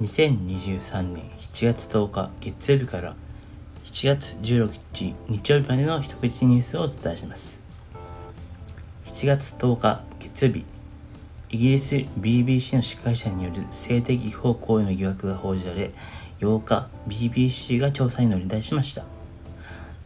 2023年7月10日月曜日から7月16日日曜日までの一口ニュースをお伝えします。7月10日月曜日、イギリス BBC の司会者による性的不法行為の疑惑が報じられ、8日 BBC が調査に乗り出しました。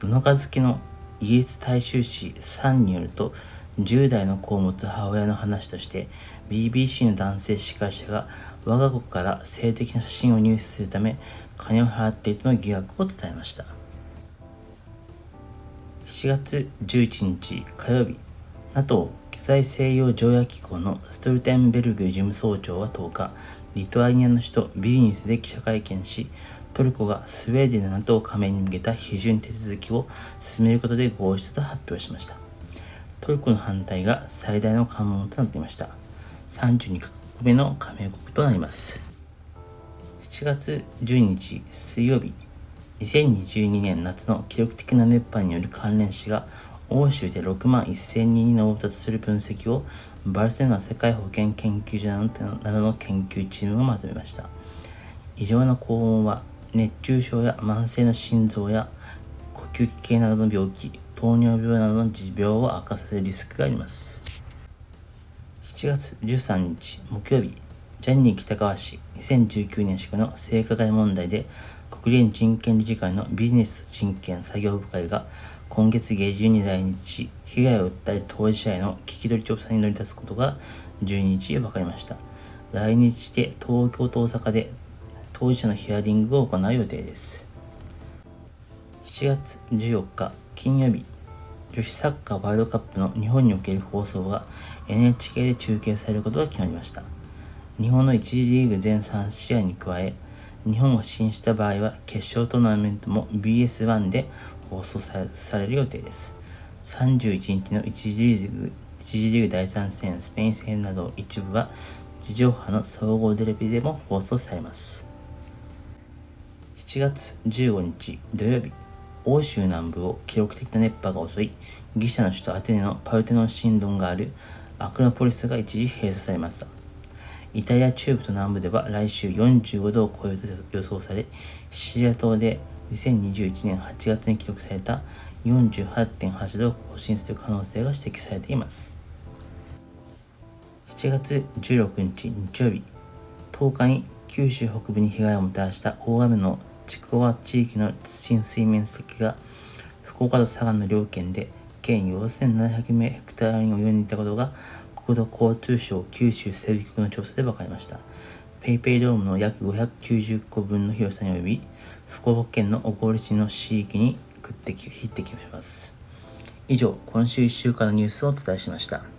7日付のイギリス大衆紙サンによると、10代の子を持つ母親の話として BBC の男性司会者が我が子から性的な写真を入手するため金を払っていたの疑惑を伝えました。7月11日火曜日。NATO 機材西洋条約機構のストルテンベルグ事務総長は10日リトアニアの首都ビリニスで記者会見しトルコがスウェーデンの NATO 加盟に向けた批准手続きを進めることで合意したと発表しました。トルコの反対が最大の関門となっていました。32カ国目の加盟国となります。7月12日水曜日、2022年夏の記録的な熱波による関連死が欧州で6万1000人に上ったとする分析をバルセロナ世界保健研究所などの研究チームがまとめました。異常な高温は熱中症や慢性の心臓や呼吸器系などの病気、糖尿病などの持病を悪化させるリスクがあります。7月13日木曜日、ジャニー喜多川氏2019年祝の性加害問題で国連人権理事会のビジネスと人権作業部会が今月下旬に来日し、被害を訴える当事者への聞き取り調査に乗り出すことが12日分かりました。来日して東京と大阪で当事者のヒアリングを行う予定です。7月14日金曜日、女子サッカーワールドカップの日本における放送が NHK で中継されることが決まりました。日本の1次リーグ全3試合に加え、日本が進出した場合は決勝トーナメントも BS1 で放送される予定です。31日の1次リーグ、1次リーグ第3戦、スペイン戦など一部は地上波の総合テレビでも放送されます。7月15日土曜日、欧州南部を記録的な熱波が襲い、ギリシャの首都アテネのパルテノン神殿があるアクロポリスが一時閉鎖されました。イタリア中部と南部では来週45度を超えると予想され、シリア島で2021年8月に記録された48.8度を更新する可能性が指摘されています。7月16日日曜日、10日に九州北部に被害をもたらした大雨のちくわ地域の浸水面積が福岡と佐賀の両県で県4700名ヘクタールに及んでいたことが国土交通省九州整備局の調査で分かりました。ペイペイドームの約590個分の広さに及び、福岡県の小郡市の地域に匹敵します。以上、今週1週間のニュースをお伝えしました。